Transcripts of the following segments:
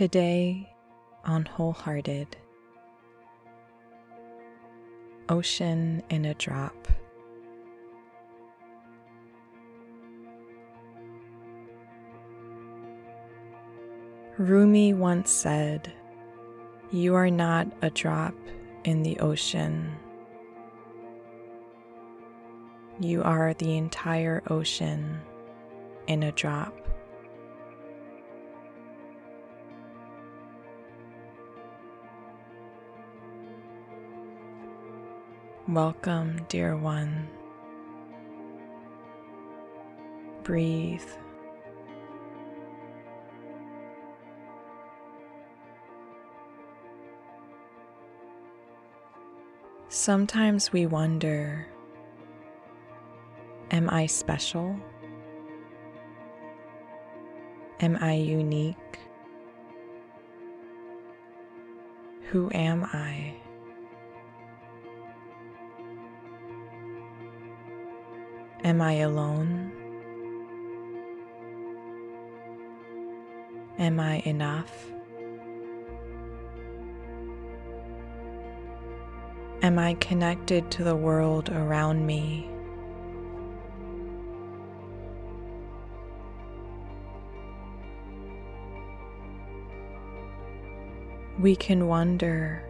Today on Wholehearted Ocean in a Drop. Rumi once said, You are not a drop in the ocean. You are the entire ocean in a drop. Welcome, dear one. Breathe. Sometimes we wonder Am I special? Am I unique? Who am I? Am I alone? Am I enough? Am I connected to the world around me? We can wonder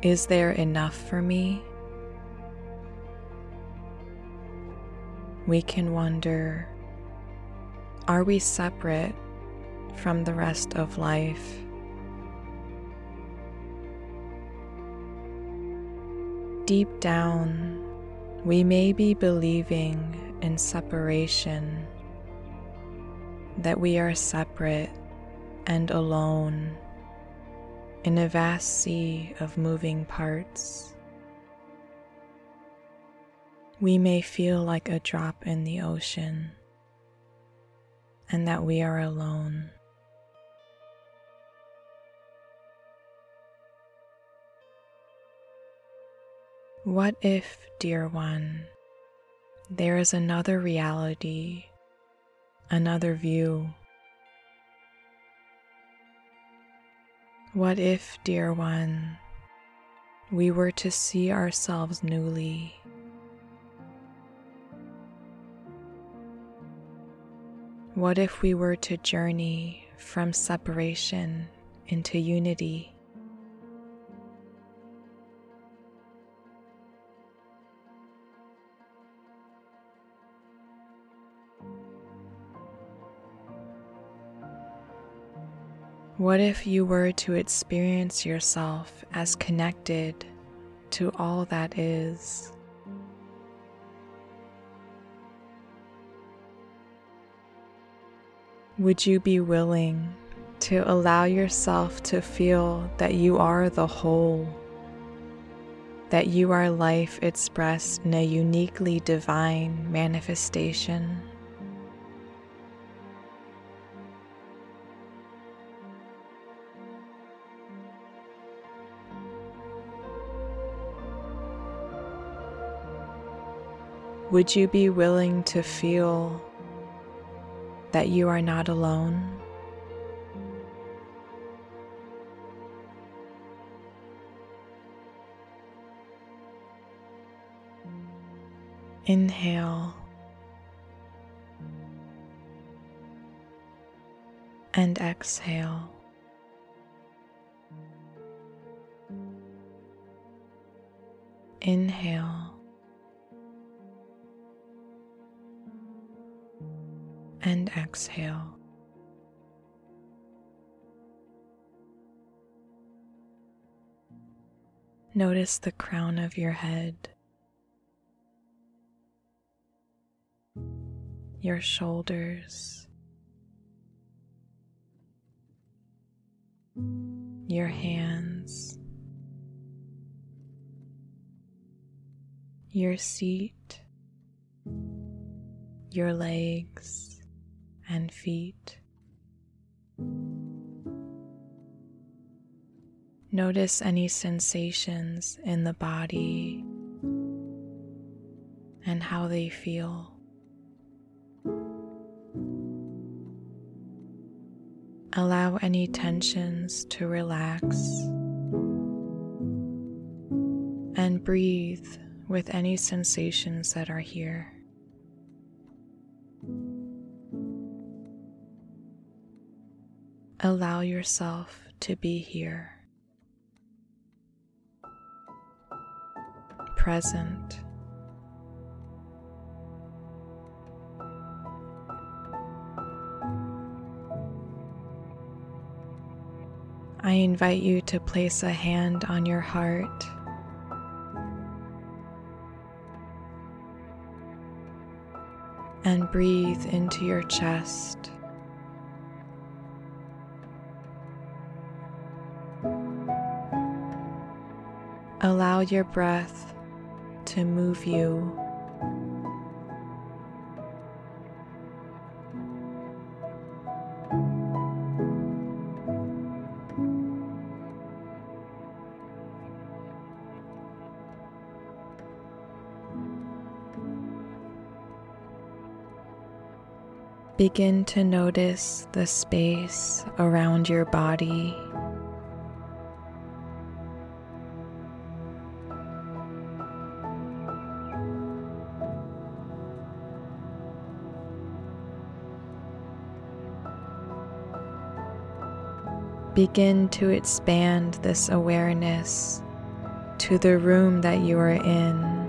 is there enough for me? We can wonder are we separate from the rest of life? Deep down, we may be believing in separation, that we are separate and alone in a vast sea of moving parts we may feel like a drop in the ocean and that we are alone. What if, dear one, there is another reality, another view? What if, dear one, we were to see ourselves newly? What if we were to journey from separation into unity? What if you were to experience yourself as connected to all that is? Would you be willing to allow yourself to feel that you are the whole, that you are life expressed in a uniquely divine manifestation? Would you be willing to feel that you are not alone. Inhale and exhale. Inhale and exhale. Notice the crown of your head, your shoulders, your hands, your seat, your legs and feet. Notice any sensations in the body and how they feel. Allow any tensions to relax and breathe with any sensations that are here. Allow yourself to be here, present. I invite you to place a hand on your heart. And breathe into your chest. Allow your breath to move you Begin to notice the space around your body. Begin to expand this awareness to the room that you are in.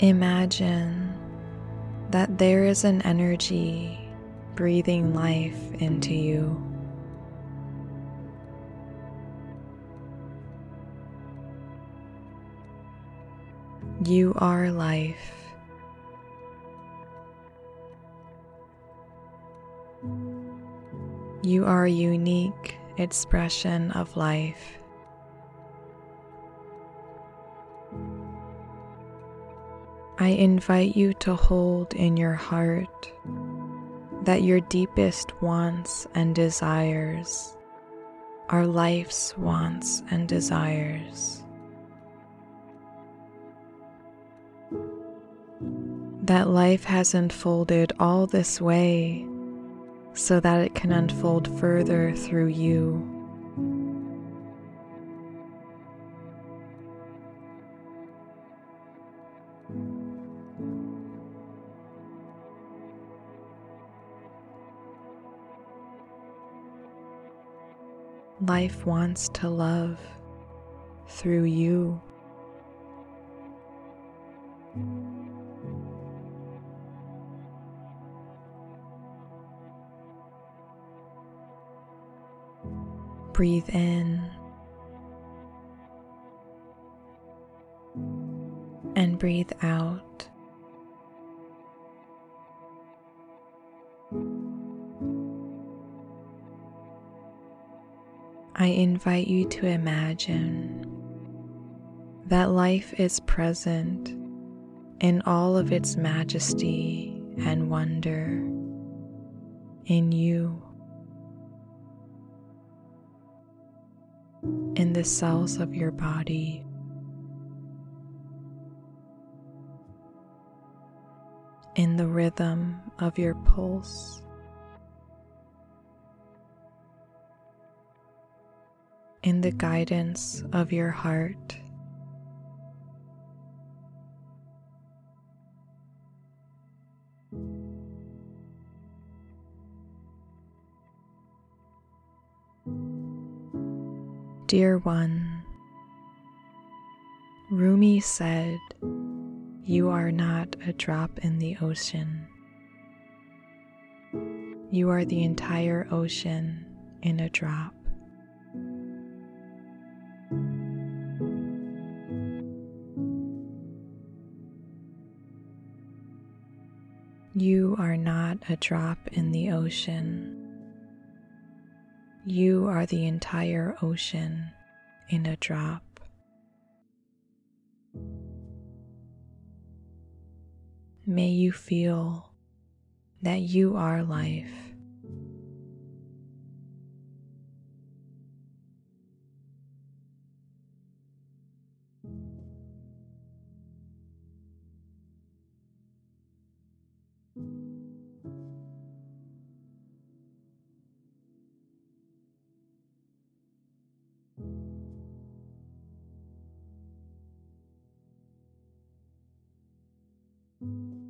Imagine that there is an energy breathing life into you. You are life. You are a unique expression of life. I invite you to hold in your heart that your deepest wants and desires are life's wants and desires. That life has unfolded all this way so that it can unfold further through you. Life wants to love through you. Breathe in and breathe out. I invite you to imagine that life is present in all of its majesty and wonder in you, in the cells of your body. In the rhythm of your pulse. In the guidance of your heart. Dear one, Rumi said, You are not a drop in the ocean. You are the entire ocean in a drop. You are not a drop in the ocean. You are the entire ocean in a drop. May you feel that you are life. You